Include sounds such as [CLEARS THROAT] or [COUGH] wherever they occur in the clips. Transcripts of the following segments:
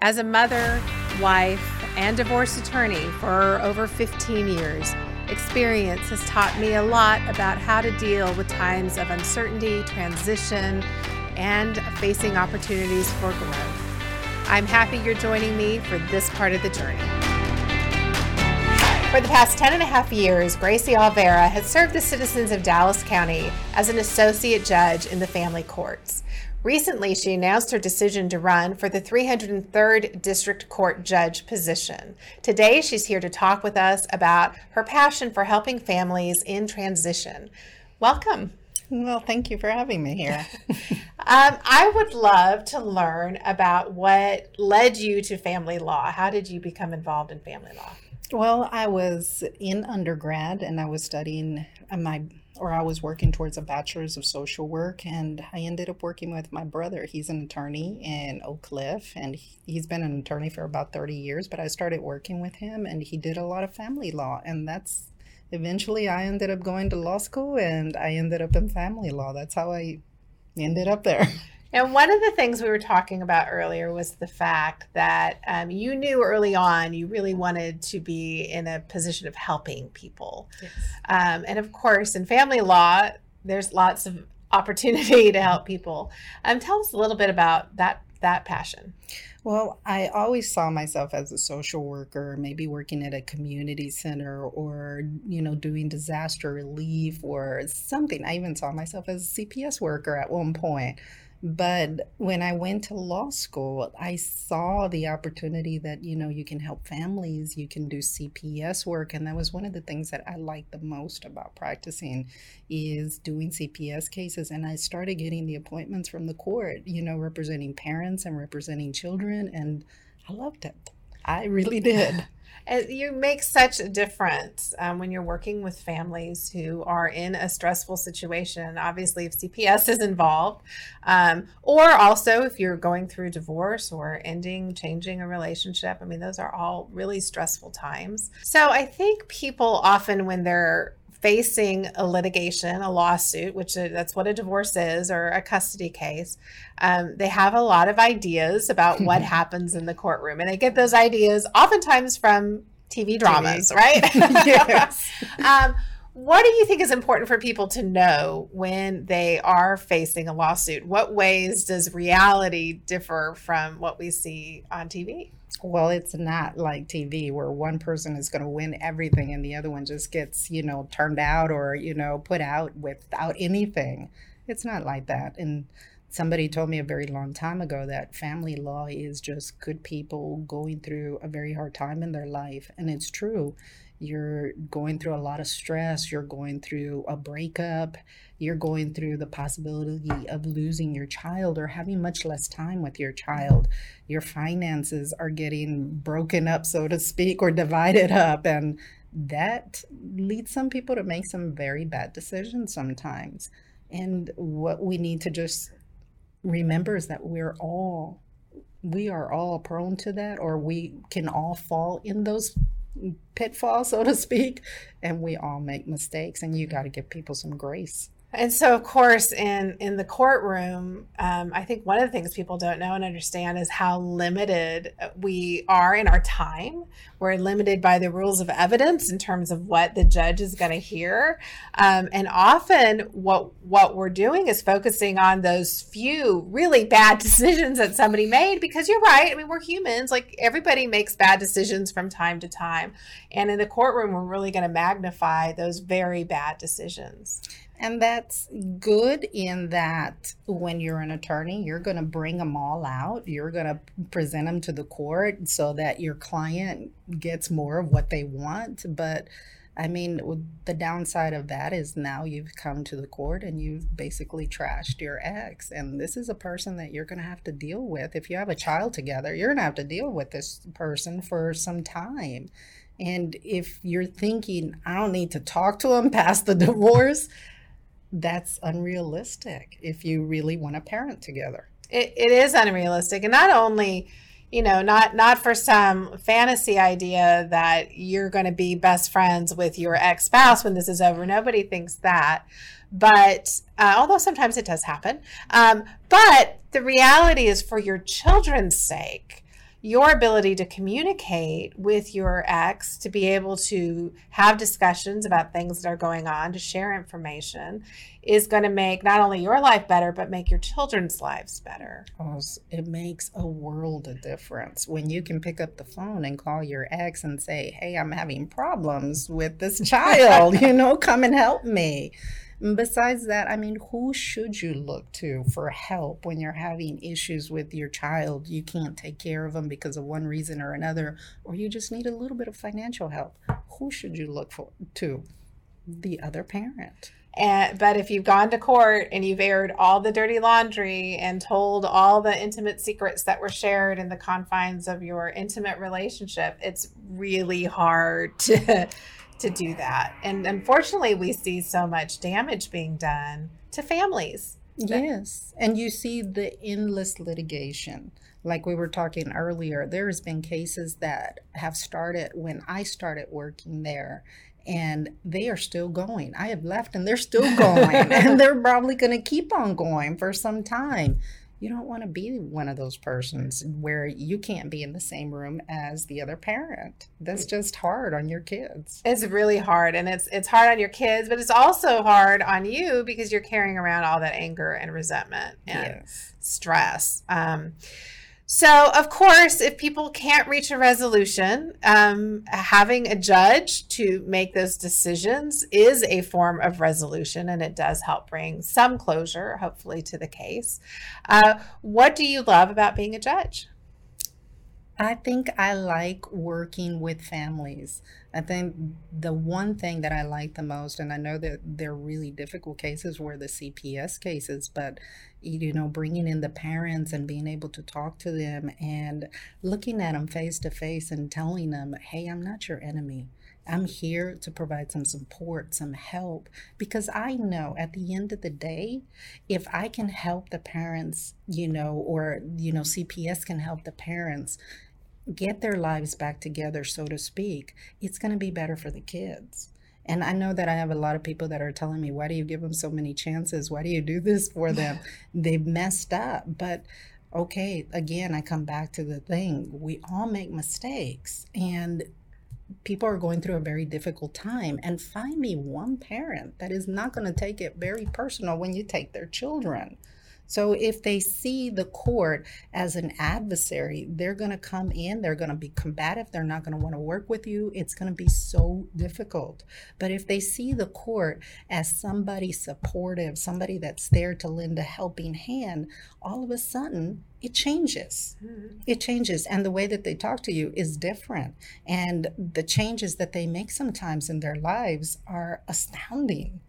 As a mother, wife, and divorce attorney for over 15 years, experience has taught me a lot about how to deal with times of uncertainty, transition, and facing opportunities for growth. I'm happy you're joining me for this part of the journey. For the past 10 and a half years, Graciela Olvera has served the citizens of Dallas County as an associate judge in the family courts. Recently, she announced her decision to run for the 303rd District Court Judge position. Today, she's here to talk with us about her passion for helping families in transition. Welcome. Well, thank you for having me here. [LAUGHS] um, I would love to learn about what led you to family law. How did you become involved in family law? Well, I was in undergrad and I was studying uh, my or I was working towards a bachelor's of social work, and I ended up working with my brother. He's an attorney in Oak Cliff, and he's been an attorney for about 30 years. But I started working with him, and he did a lot of family law, and that's eventually I ended up going to law school, and I ended up in family law. That's how I ended up there. [LAUGHS] And one of the things we were talking about earlier was the fact that um, you knew early on you really wanted to be in a position of helping people. Yes. Um, and of course, in family law, there's lots of opportunity to help people. Um, tell us a little bit about that that passion. Well, I always saw myself as a social worker, maybe working at a community center or, you know, doing disaster relief or something. I even saw myself as a CPS worker at one point. But when I went to law school, I saw the opportunity that, you know, you can help families, you can do CPS work. And that was one of the things that I liked the most about practicing is doing CPS cases. And I started getting the appointments from the court, you know, representing parents and representing children. And I loved it. I really did. [LAUGHS] you make such a difference um, when you're working with families who are in a stressful situation. Obviously, if CPS is involved, um, or also if you're going through divorce or ending, changing a relationship. I mean, those are all really stressful times. So I think people often, when they're facing a litigation, a lawsuit, which that's what a divorce is, or a custody case, um, they have a lot of ideas about [LAUGHS] what happens in the courtroom. And they get those ideas oftentimes from TV dramas, TV. right? [LAUGHS] yes. [LAUGHS] um, what do you think is important for people to know when they are facing a lawsuit? What ways does reality differ from what we see on TV? Well, it's not like TV where one person is going to win everything and the other one just gets, you know, turned out or, you know, put out without anything. It's not like that. And somebody told me a very long time ago that family law is just good people going through a very hard time in their life. And it's true. You're going through a lot of stress, you're going through a breakup you're going through the possibility of losing your child or having much less time with your child. Your finances are getting broken up, so to speak, or divided up. And that leads some people to make some very bad decisions sometimes. And what we need to just remember is that we're all we are all prone to that or we can all fall in those pitfalls so to speak and we all make mistakes and you got to give people some grace and so, of course, in in the courtroom, um, I think one of the things people don't know and understand is how limited we are in our time. We're limited by the rules of evidence in terms of what the judge is going to hear, um, and often what what we're doing is focusing on those few really bad [LAUGHS] decisions that somebody made. Because you're right. I mean, we're humans. Like everybody makes bad decisions from time to time, and in the courtroom, we're really going to magnify those very bad decisions. And that's good in that when you're an attorney, you're going to bring them all out. You're going to present them to the court so that your client gets more of what they want. But I mean, the downside of that is now you've come to the court and you've basically trashed your ex. And this is a person that you're going to have to deal with. If you have a child together, you're going to have to deal with this person for some time. And if you're thinking, I don't need to talk to him [LAUGHS] past the divorce, that's unrealistic if you really want to parent together. It, it is unrealistic. And not only, you know, not not for some fantasy idea that you're going to be best friends with your ex spouse when this is over. Nobody thinks that. But uh, although sometimes it does happen, um, but the reality is for your children's sake, your ability to communicate with your ex, to be able to have discussions about things that are going on, to share information, is going to make not only your life better, but make your children's lives better. Oh, it makes a world of difference when you can pick up the phone and call your ex and say, Hey, I'm having problems with this [LAUGHS] child, you know, come and help me besides that, I mean, who should you look to for help when you're having issues with your child? You can't take care of them because of one reason or another, or you just need a little bit of financial help. Who should you look for to? The other parent. And, but if you've gone to court and you've aired all the dirty laundry and told all the intimate secrets that were shared in the confines of your intimate relationship, it's really hard to to do that. And unfortunately, we see so much damage being done to families. Yes. And you see the endless litigation. Like we were talking earlier, there's been cases that have started when I started working there and they are still going. I have left and they're still going [LAUGHS] and they're probably going to keep on going for some time you don't want to be one of those persons where you can't be in the same room as the other parent. That's just hard on your kids. It's really hard and it's it's hard on your kids, but it's also hard on you because you're carrying around all that anger and resentment and yes. stress. Um, so, of course, if people can't reach a resolution, um, having a judge to make those decisions is a form of resolution and it does help bring some closure, hopefully, to the case. Uh, what do you love about being a judge? I think I like working with families. I think the one thing that I like the most, and I know that they're really difficult cases were the CPS cases, but you know, bringing in the parents and being able to talk to them and looking at them face to face and telling them, hey, I'm not your enemy. I'm here to provide some support, some help, because I know at the end of the day, if I can help the parents, you know, or, you know, CPS can help the parents get their lives back together, so to speak, it's going to be better for the kids. And I know that I have a lot of people that are telling me, why do you give them so many chances? Why do you do this for them? [LAUGHS] They've messed up. But okay, again, I come back to the thing we all make mistakes. And people are going through a very difficult time. And find me one parent that is not going to take it very personal when you take their children. So if they see the court as an adversary, they're going to come in, they're going to be combative, they're not going to want to work with you. It's going to be so difficult. But if they see the court as somebody supportive, somebody that's there to lend a helping hand, all of a sudden it changes. Mm-hmm. It changes. And the way that they talk to you is different. And the changes that they make sometimes in their lives are astounding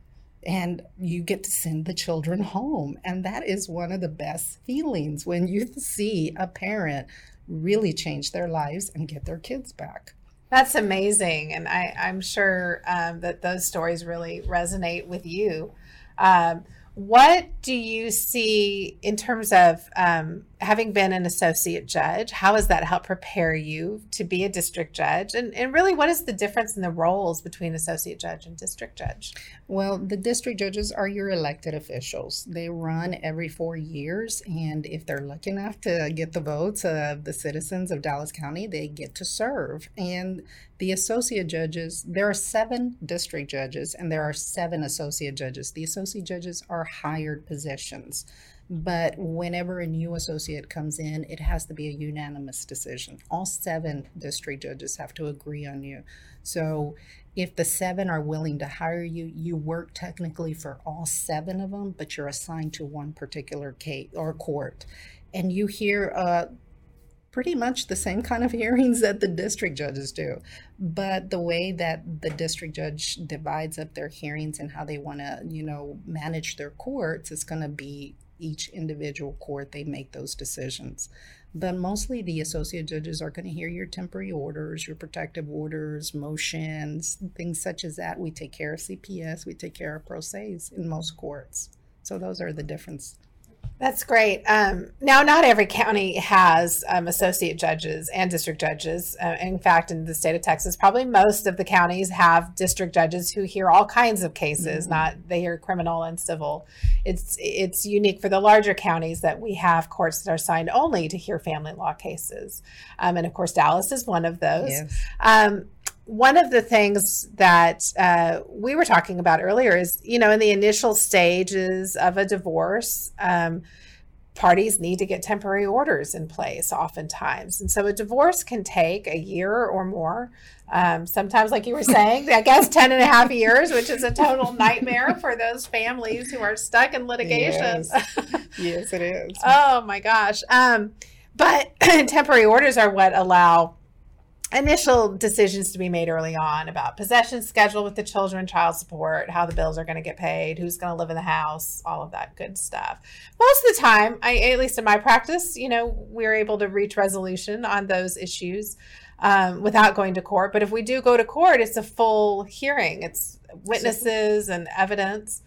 and you get to send the children home. And that is one of the best feelings when you [LAUGHS] see a parent really change their lives and get their kids back. That's amazing. And I, am sure um, that those stories really resonate with you. Um, what do you see in terms of um, having been an associate judge? How has that helped prepare you to be a district judge? And, and really, what is the difference in the roles between associate judge and district judge? Well, the district judges are your elected officials. They run every four years, and if they're lucky enough to get the votes of the citizens of Dallas County, they get to serve. And the associate judges, there are seven district judges, and there are seven associate judges. The associate judges are hired positions. But whenever a new associate comes in, it has to be a unanimous decision. All seven district judges have to agree on you. So if the seven are willing to hire you, you work technically for all seven of them, but you're assigned to one particular case or court. And you hear uh, pretty much the same kind of [LAUGHS] hearings that the district judges do. But the way that the district judge divides up their hearings and how they want to, you know, manage their courts is going to be each individual court they make those decisions. But mostly the associate judges are going to hear your temporary orders your protective orders motions things such as that. We take care of cps we take care of pro se's in most courts. So those are the difference That's great. Um, now, not every county has um, associate judges and district judges. Uh, in fact, in the state of Texas, probably most of the counties have district judges who hear all kinds of cases. Mm-hmm. Not they hear criminal and civil. It's it's unique for the larger counties that we have courts that are signed only to hear family law cases, um, and of course, Dallas is one of those. Yes. One of the things that uh, we were talking about earlier is, you know, in the initial stages of a divorce, um, parties need to get temporary orders in place oftentimes. And so a divorce can take a year or more. Um, sometimes, like you were saying, I guess [LAUGHS] 10 and a half years, which is a total nightmare for those families who are stuck in litigation. Yes, yes it is. [LAUGHS] oh my gosh. Um, but [CLEARS THROAT] temporary orders are what allow initial decisions to be made early on about possession schedule with the children, child support, how the bills are going to get paid, who's going to live in the house, all of that good stuff. Most of the time, I at least in my practice, you know, we're able to reach resolution on those issues um, without going to court. But if we do go to court, it's a full hearing. It's witnesses and evidence,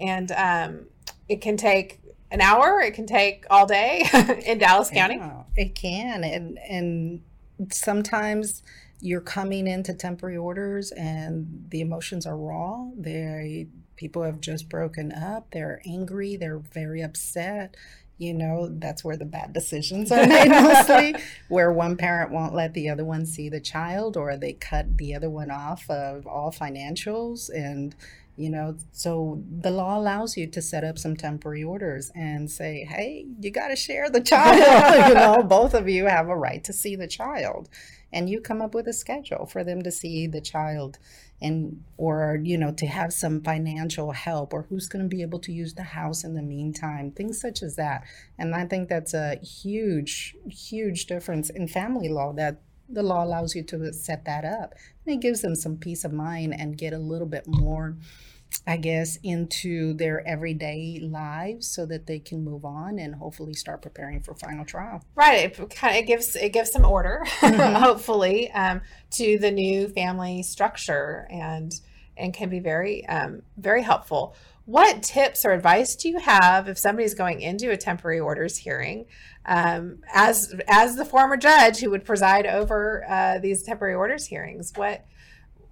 and um, it can take an hour. It can take all day [LAUGHS] in Dallas County. Yeah, it can, and and sometimes you're coming into temporary orders and the emotions are raw. They people have just broken up. They're angry. They're very upset. You know, that's where the bad decisions are made mostly, [LAUGHS] where one parent won't let the other one see the child or they cut the other one off of all financials. And, you know, so the law allows you to set up some temporary orders and say, hey, you got to share the child. [LAUGHS] you know, both of you have a right to see the child and you come up with a schedule for them to see the child and or you know to have some financial help or who's going to be able to use the house in the meantime things such as that and i think that's a huge huge difference in family law that the law allows you to set that up and it gives them some peace of mind and get a little bit more I guess, into their everyday lives so that they can move on and hopefully start preparing for final trial. Right. It kind of it gives it gives some order, mm-hmm. [LAUGHS] hopefully, um, to the new family structure and and can be very um, very helpful. What tips or advice do you have if somebody's going into a temporary orders hearing, um, as as the former judge who would preside over uh, these temporary orders hearings? What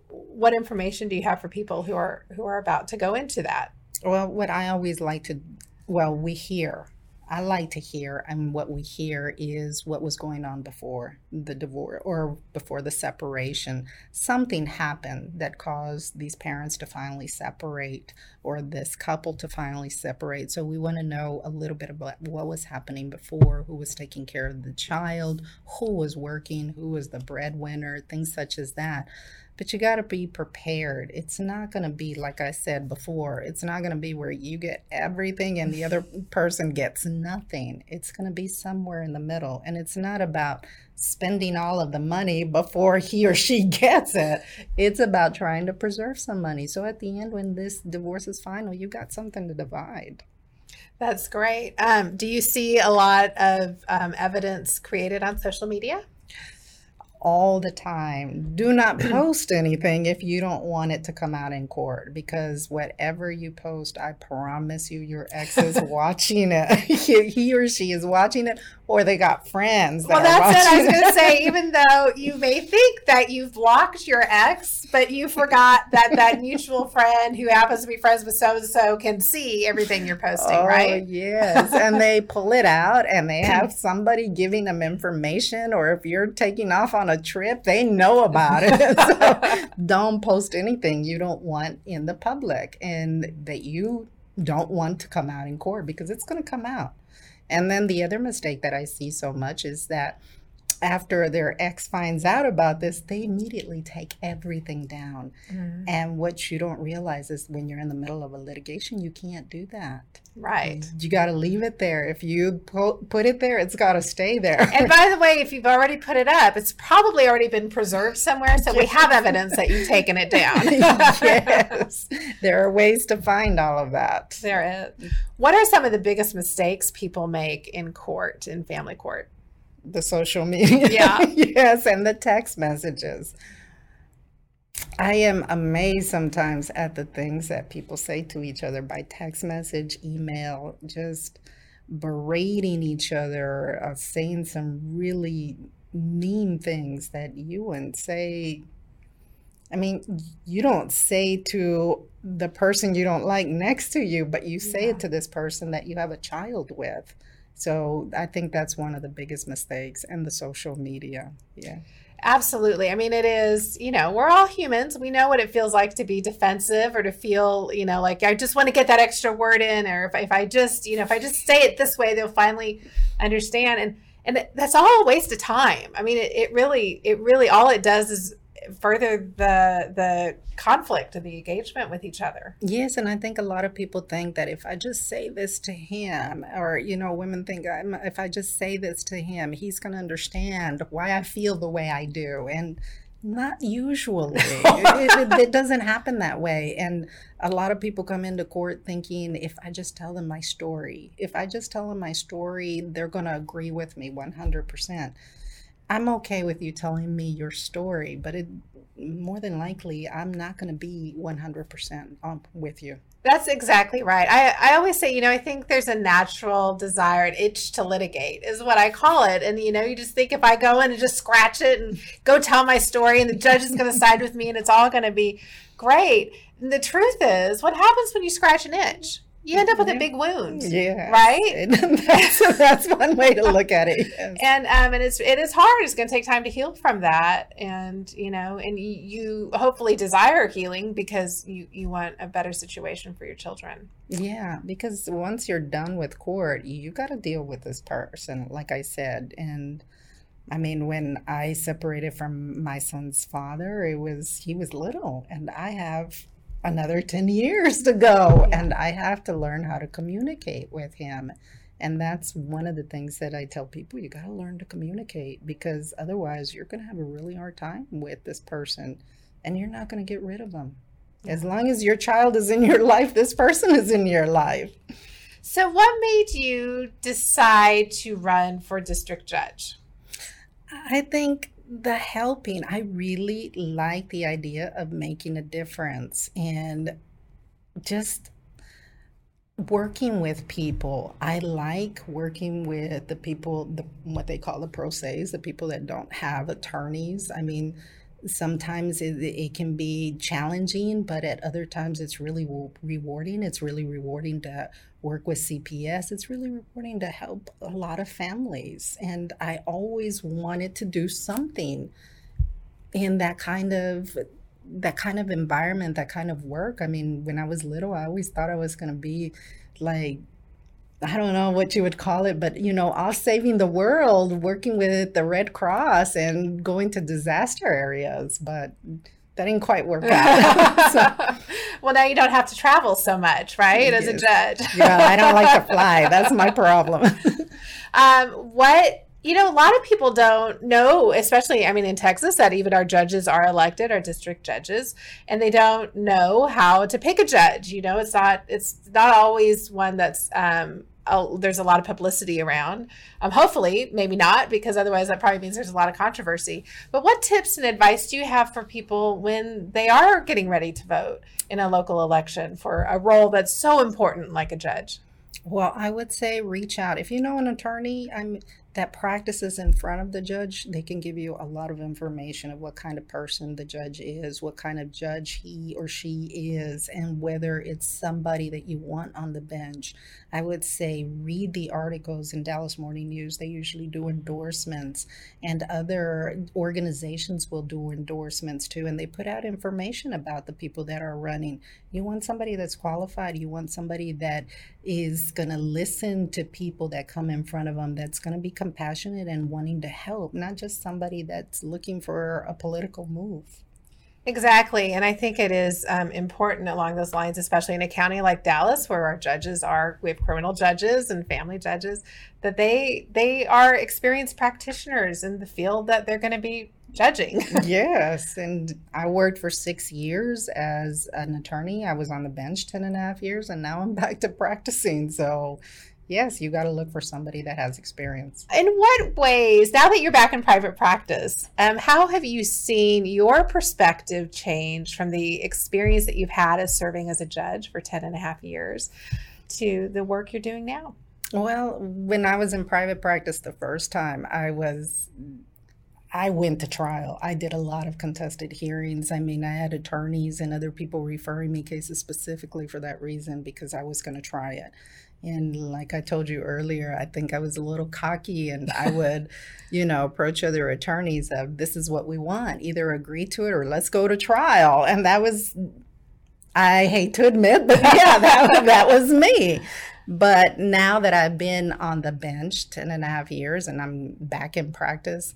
what information do you have for people who are who are about to go into that? Well, what I always like to well, we hear. I like to hear, and what we hear is what was going on before the divorce or before the separation. Something happened that caused these parents to finally separate or this couple to finally separate. So we want to know a little bit about what was happening before, who was taking care of the child, who was working, who was the breadwinner, things such as that but you got to be prepared. It's not going to be like I said before. It's not going to be where you get everything and the other [LAUGHS] person gets nothing. It's going to be somewhere in the middle. And it's not about spending all of the money before he or she [LAUGHS] gets it. It's about trying to preserve some money. So at the end, when this divorce is final, you've got something to divide. That's great. Um, do you see a lot of um, evidence created on social media? All the time. Do not [CLEARS THROAT] post anything if you don't want it to come out in court because whatever you post, I promise you, your ex is [LAUGHS] watching it. [LAUGHS] he or she is watching it, or they got friends. That well, that's it. I was going to say, even though you may think that you've blocked your ex, but you forgot that that [LAUGHS] mutual friend who happens to be friends with so and so can see everything you're posting, oh, right? Yes. and they pull it out and they have [CLEARS THROAT] somebody giving them information, or if you're taking off on a a trip, they know about it. [LAUGHS] so don't post anything you don't want in the public and that you don't want to come out in court because it's going to come out. And then the other mistake that I see so much is that after their ex finds out about this, they immediately take everything down. Mm-hmm. And what you don't realize is when you're in the middle of a litigation, you can't do that. Right. You got to leave it there. If you put it there, it's got to stay there. and by the way, if you've already put it up, it's probably already been preserved somewhere. So we have evidence that you've taken it down. [LAUGHS] yes. There are ways to find all of that. There is. What are some of the biggest mistakes people make in court, in family court? The social media. Yeah. [LAUGHS] yes, and the text messages. I am amazed sometimes at the things that people say to each other by text message, email, just berating each other, uh, saying some really mean things that you wouldn't say. I mean, you don't say to the person you don't like next to you, but you say yeah. it to this person that you have a child with. So I think that's one of the biggest mistakes in the social media. Yeah. Absolutely. I mean, it is, you know, we're all humans. We know what it feels like to be defensive or to feel, you know, like I just want to get that extra word in, or if, if I just, you know, if I just say it this way, they'll finally understand. And, and that's all a waste of time. I mean, it, it really, it really, all it does is further the the conflict and the engagement with each other. Yes, and I think a lot of people think that if I just say this to him, or you know, women think if I just say this to him, he's going to understand why I feel the way I do, and not usually. [LAUGHS] it, it, it, doesn't happen that way. And a lot of people come into court thinking if I just tell them my story, if I just tell them my story, they're going to agree with me 100%. I'm okay with you telling me your story, but it more than likely I'm not going to be 100% um, with you. That's exactly right. I, I always say, you know, I think there's a natural desire, an itch to litigate is what I call it. And, you know, you just think if I go in and just scratch it and go tell my story and the judge is going to side with me and it's all going to be great. And the truth is, what happens when you scratch an itch? You end up with a big wound. Yeah. Right. [LAUGHS] that's, that's one way to look at it. [LAUGHS] Yes. And um, and it's it is hard. It's going to take time to heal from that, and you know, and you, you hopefully desire healing because you you want a better situation for your children. Yeah, because once you're done with court, you got to deal with this person, like I said, and. I mean, when I separated from my son's father, it was he was little, and I have another 10 years to go and I have to learn how to communicate with him. And that's one of the things that I tell people you got to learn to communicate because otherwise you're going to have a really hard time with this person and you're not going to get rid of them. As long as your child is in your [LAUGHS] life, this person is in your life. So, what made you decide to run for district judge? I think the helping i really like the idea of making a difference and just working with people. I like working with the people the what they call the pro se's the people that don't have attorneys. I mean sometimes it, it can be challenging but at other times it's really rewarding. It's really rewarding to work with cps it's really rewarding to help a lot of families. And i always wanted to do something in that kind of that kind of environment that kind of work. I mean when i was little i always thought i was going to be like I don't know what you would call it, but you know, all saving the world, working with the Red Cross and going to disaster areas, but that didn't quite work out. [LAUGHS] [LAUGHS] so, well, now you don't have to travel so much, right? As a judge. yeah, I don't like to fly. [LAUGHS] That's my problem. um, what you know, a lot of people don't know, especially, I mean, in Texas, that even our judges are elected, our district judges, and they don't know how to pick a judge. You know, it's not, it's not always one that's, um, a, there's a lot of publicity around. Um, hopefully, maybe not, because otherwise that probably means there's a lot of controversy. But what tips and advice do you have for people when they are getting ready to vote in a local election for a role that's so important, like a judge? Well, I would say reach out. If you know an attorney, I'm that practices in front of the judge, they can give you a lot of information of what kind of person the judge is, what kind of judge he or she is, and whether it's somebody that you want on the bench. I would say read the articles in Dallas Morning News. They usually do endorsements, and other organizations will do endorsements too, and they put out information about the people that are running. You want somebody that's qualified, you want somebody that is going to listen to people that come in front of them, that's going to be compassionate and wanting to help, not just somebody that's looking for a political move. Exactly. And I think it is um, important along those lines, especially in a county like Dallas, where our judges are, we have criminal judges and family judges, that they they are experienced practitioners in the field that they're going to be judging. [LAUGHS] yes. And I worked for six years as an attorney. I was on the bench 10 and a half years, and now I'm [LAUGHS] back to practicing. So Yes, you got to look for somebody that has experience. In what ways, now that you're back in private practice, um, how have you seen your perspective change from the experience that you've had as serving as a judge for 10 and a half years to the work you're doing now? Well, when I was in private practice the first time, I was I went to trial. I did a lot of contested hearings. I mean, I had attorneys and other people referring me cases specifically for that reason because I was going to try it. And like I told you earlier, I think I was a little cocky and I [LAUGHS] would, you know, approach other attorneys of this is what we want, either agree to it or let's go to trial. And that was, I hate to admit, but [LAUGHS] yeah, that, that was me. But now that I've been on the bench 10 and a half years and I'm back in practice,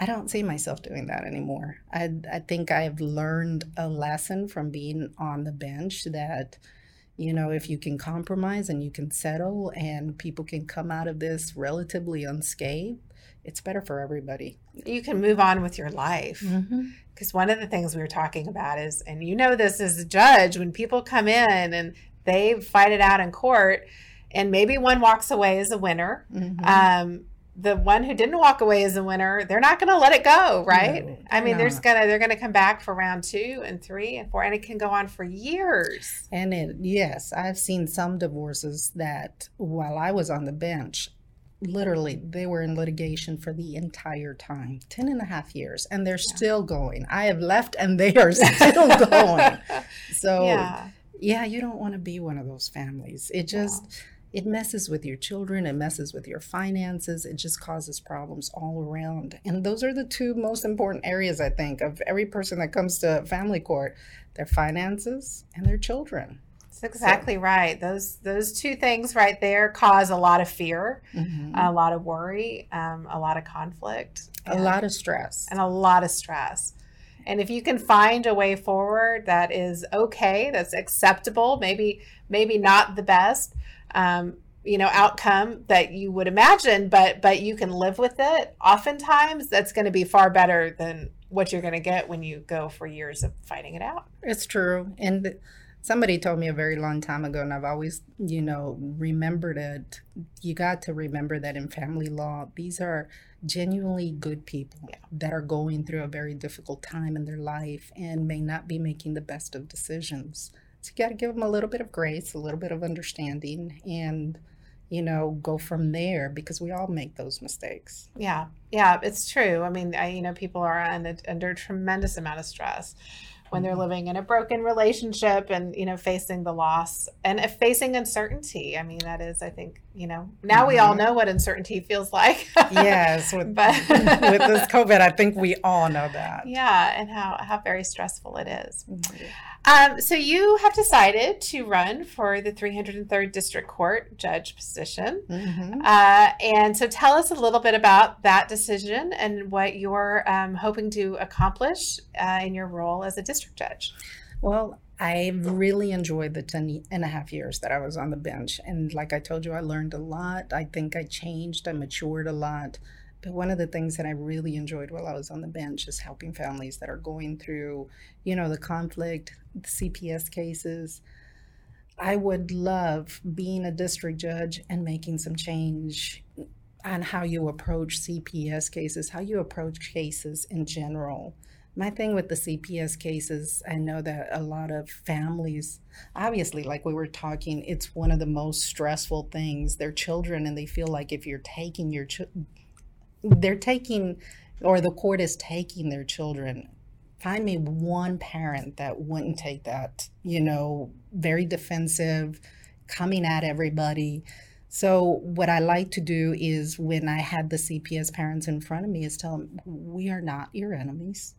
I don't see myself doing that anymore. I, I think I've learned a lesson from being on the bench that, you know, if you can compromise and you can settle and people can come out of this relatively unscathed, it's better for everybody. You can move on with your life. Because mm-hmm. one of the things we were talking about is, and you know this as a judge, when people come in and they fight it out in court, and maybe one walks away as a winner. Mm-hmm. Um, the one who didn't walk away as a winner, they're not going to let it go, right? No, I mean, there's gonna they're gonna come back for round two and three and four, and it can go on for years. And it yes, I've seen some divorces that while I was on the bench, literally they were in litigation for the entire time 10 and a half years and they're yeah. still going i have left and they are still [LAUGHS] going so yeah. yeah you don't want to be one of those families it just it messes with your children, it messes with your finances, it just causes problems all around. And those are the two most important areas, I think, of every person that comes to family court their finances and their children. That's exactly so. right. Those those two things right there cause a lot of fear, mm-hmm. a lot of worry, um, a lot of conflict, a lot of stress, and a lot of stress. And if you can find a way forward that is okay, that's acceptable, maybe maybe not the best, um, you know outcome that you would imagine but but you can live with it oftentimes that's going to be far better than what you're going to get when you go for years of fighting it out. It's true. And somebody told me a very long time ago and i've always you know remembered it you got to remember that in family law these are genuinely good people yeah. that are going through a very difficult time in their life and may not be making the best of decisions so you got to give them a little bit of grace, a little bit of understanding, and you know go from there because we all make those mistakes. Yeah, yeah, it's true. I mean, I, you know, people are under, under a tremendous amount of stress when they're mm-hmm. living in a broken relationship and you know facing the loss and facing uncertainty i mean that is i think you know now mm-hmm. we all mm-hmm. know what uncertainty feels like yes with, [LAUGHS] but [LAUGHS] with this covid i think we all know that yeah and how how very stressful it is. Mm-hmm. Um, so you have decided to run for the 303rd District Court judge position. Mm-hmm. Uh, and so tell us a little bit about that decision and what you're um, hoping to accomplish uh, in your role as a district judge. Well, I really enjoyed the 10 and a half years that I was on the bench. And like I told you, I learned a lot. I think I changed, I matured a lot. But one of the things that I really enjoyed while I was on the bench is helping families that are going through, you know, the conflict, the CPS cases. I would love being a district judge and making some change on how you approach CPS cases, how you approach cases in general. My thing with the CPS cases, I know that a lot of families, obviously, like we were talking, it's one of the most stressful things. They're children, and they feel like if you're taking your ch- they're taking or the court is taking their children. Find me one parent that wouldn't take that you know very defensive coming at everybody. So what i like to do is when i had the cps parents in front of me is tell them we are not your enemies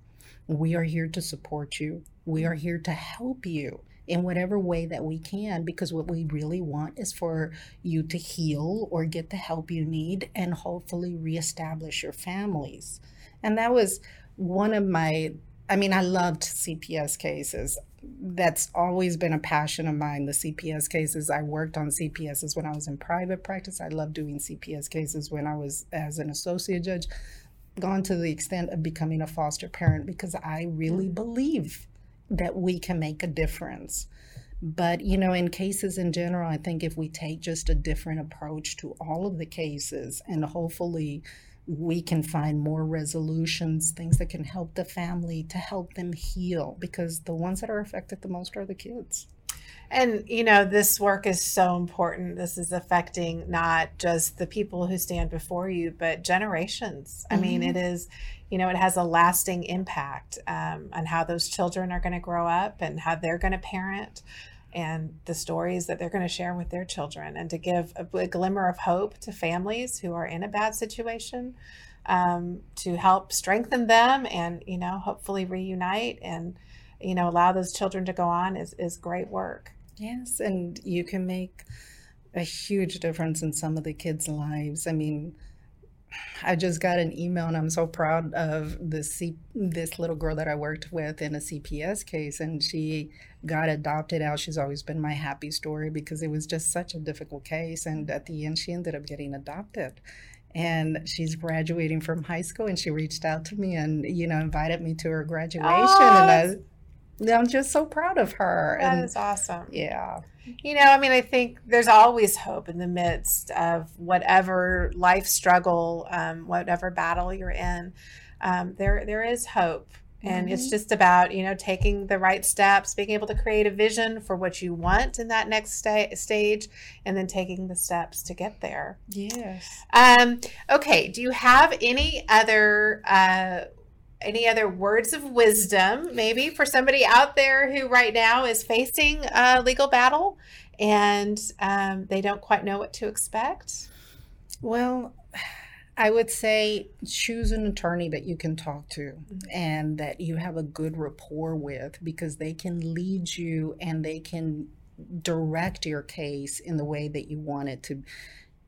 we are here to support you we are here to help you in whatever way that we can because what we really want is for you to heal or get the help you need and hopefully reestablish your families. And that was one of my I mean, I loved CPS cases. That's always been a passion of mine, the CPS cases. I worked on CPSs when I was in private practice. I loved doing CPS cases when I was as an associate judge, gone to the extent of becoming a foster parent because I really mm. believe that we can make a difference. But, you know, in cases in general, I think if we take just a different approach to all of the cases and hopefully we can find more resolutions, things that can help the family to help them heal because the ones that are affected the most are the kids. And, you know, this work is so important. This is affecting not just the people who stand before you, but generations. I mean, it is, you know, it has a lasting impact um, on how those children are going to grow up and how they're going to parent and the stories that they're going to share with their children and to give a, a glimmer of hope to families who are in a bad situation um, to help strengthen them and, you know, hopefully reunite and, you know, allow those children to go on is, is great work. Yes, and you can make a huge difference in some of the kids' lives. I mean, I just got an email and I'm so proud of this C- this little girl that I worked with in a CPS case and she got adopted out. She's always been my happy story because it was just such a difficult case and at the end she ended up getting adopted. And she's graduating from high school and she reached out to me and you know invited me to her graduation oh, and I I'm just so proud of her. That and, is awesome. Yeah. You know, I mean, I think there's always hope in the midst of whatever life struggle, um, whatever battle you're in. Um, there, there is hope, and mm-hmm. it's just about you know taking the right steps, being able to create a vision for what you want in that next sta- stage, and then taking the steps to get there. Yes. Um. Okay. Do you have any other? Uh, any other words of wisdom, maybe for somebody out there who right now is facing a legal battle and um, they don't quite know what to expect? Well, I would say choose an attorney that you can talk to mm-hmm. and that you have a good rapport with because they can lead you and they can direct your case in the way that you want it to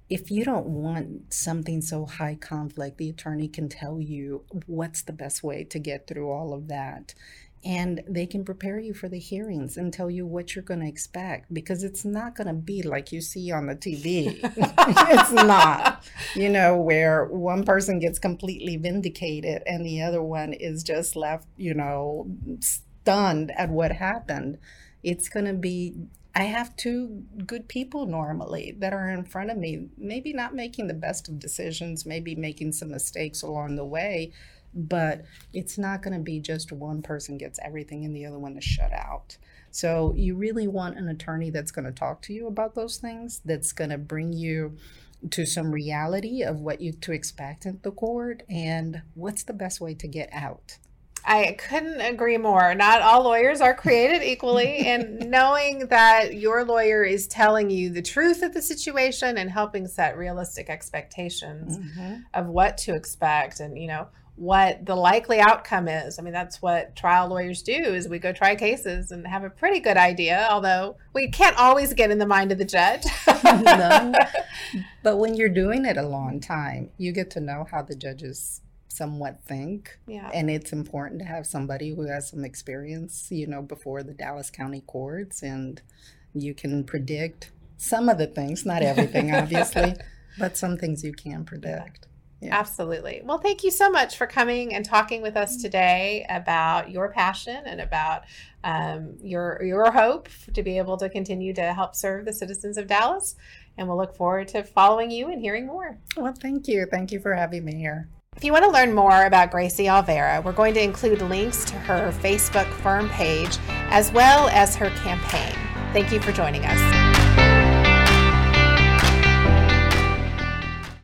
if you don't want something so high conflict, the attorney can tell you what's the best way to get through all of that. And they can prepare you for the hearings and tell you what you're going to expect because it's not going to be like you see on the TV. [LAUGHS] it's not, you know, where one person gets completely vindicated and the other one is just left, you know, stunned at what happened. It's going to be I have two good people normally that are in front of me, maybe not making the best of decisions, maybe making some mistakes along the way, but it's not going to be just one person gets everything and the other one is shut out. So you really want an attorney that's going to talk to you about those things, that's going to bring you to some reality of what you to expect at the court and what's the best way to get out. I couldn't agree more. Not all lawyers are created equally. and [LAUGHS] knowing that your lawyer is telling you the truth of the situation and helping set realistic expectations mm-hmm. of what to expect and, you know, what the likely outcome is. I mean, that's what trial lawyers do is we go try cases and have a pretty good idea, although we can't always get in the mind of the judge. [LAUGHS] no. [LAUGHS] But when you're doing it a long time, you get to know how the judges somewhat think. Yeah. And it's important to have somebody who has some experience, you know, before the Dallas County courts and you can predict some of the things, not everything [LAUGHS] obviously, [LAUGHS] but some things you can predict. Yeah. Absolutely. Well, thank you so much for coming and talking with us today about your passion and about um, your your hope to be able to continue to help serve the citizens of Dallas. And we'll look forward to following you and hearing more. Well, thank you. Thank you for having me here. If you want to learn more about Graciela Olvera, we're going to include links to her Facebook firm page as well as her campaign. Thank you for joining us.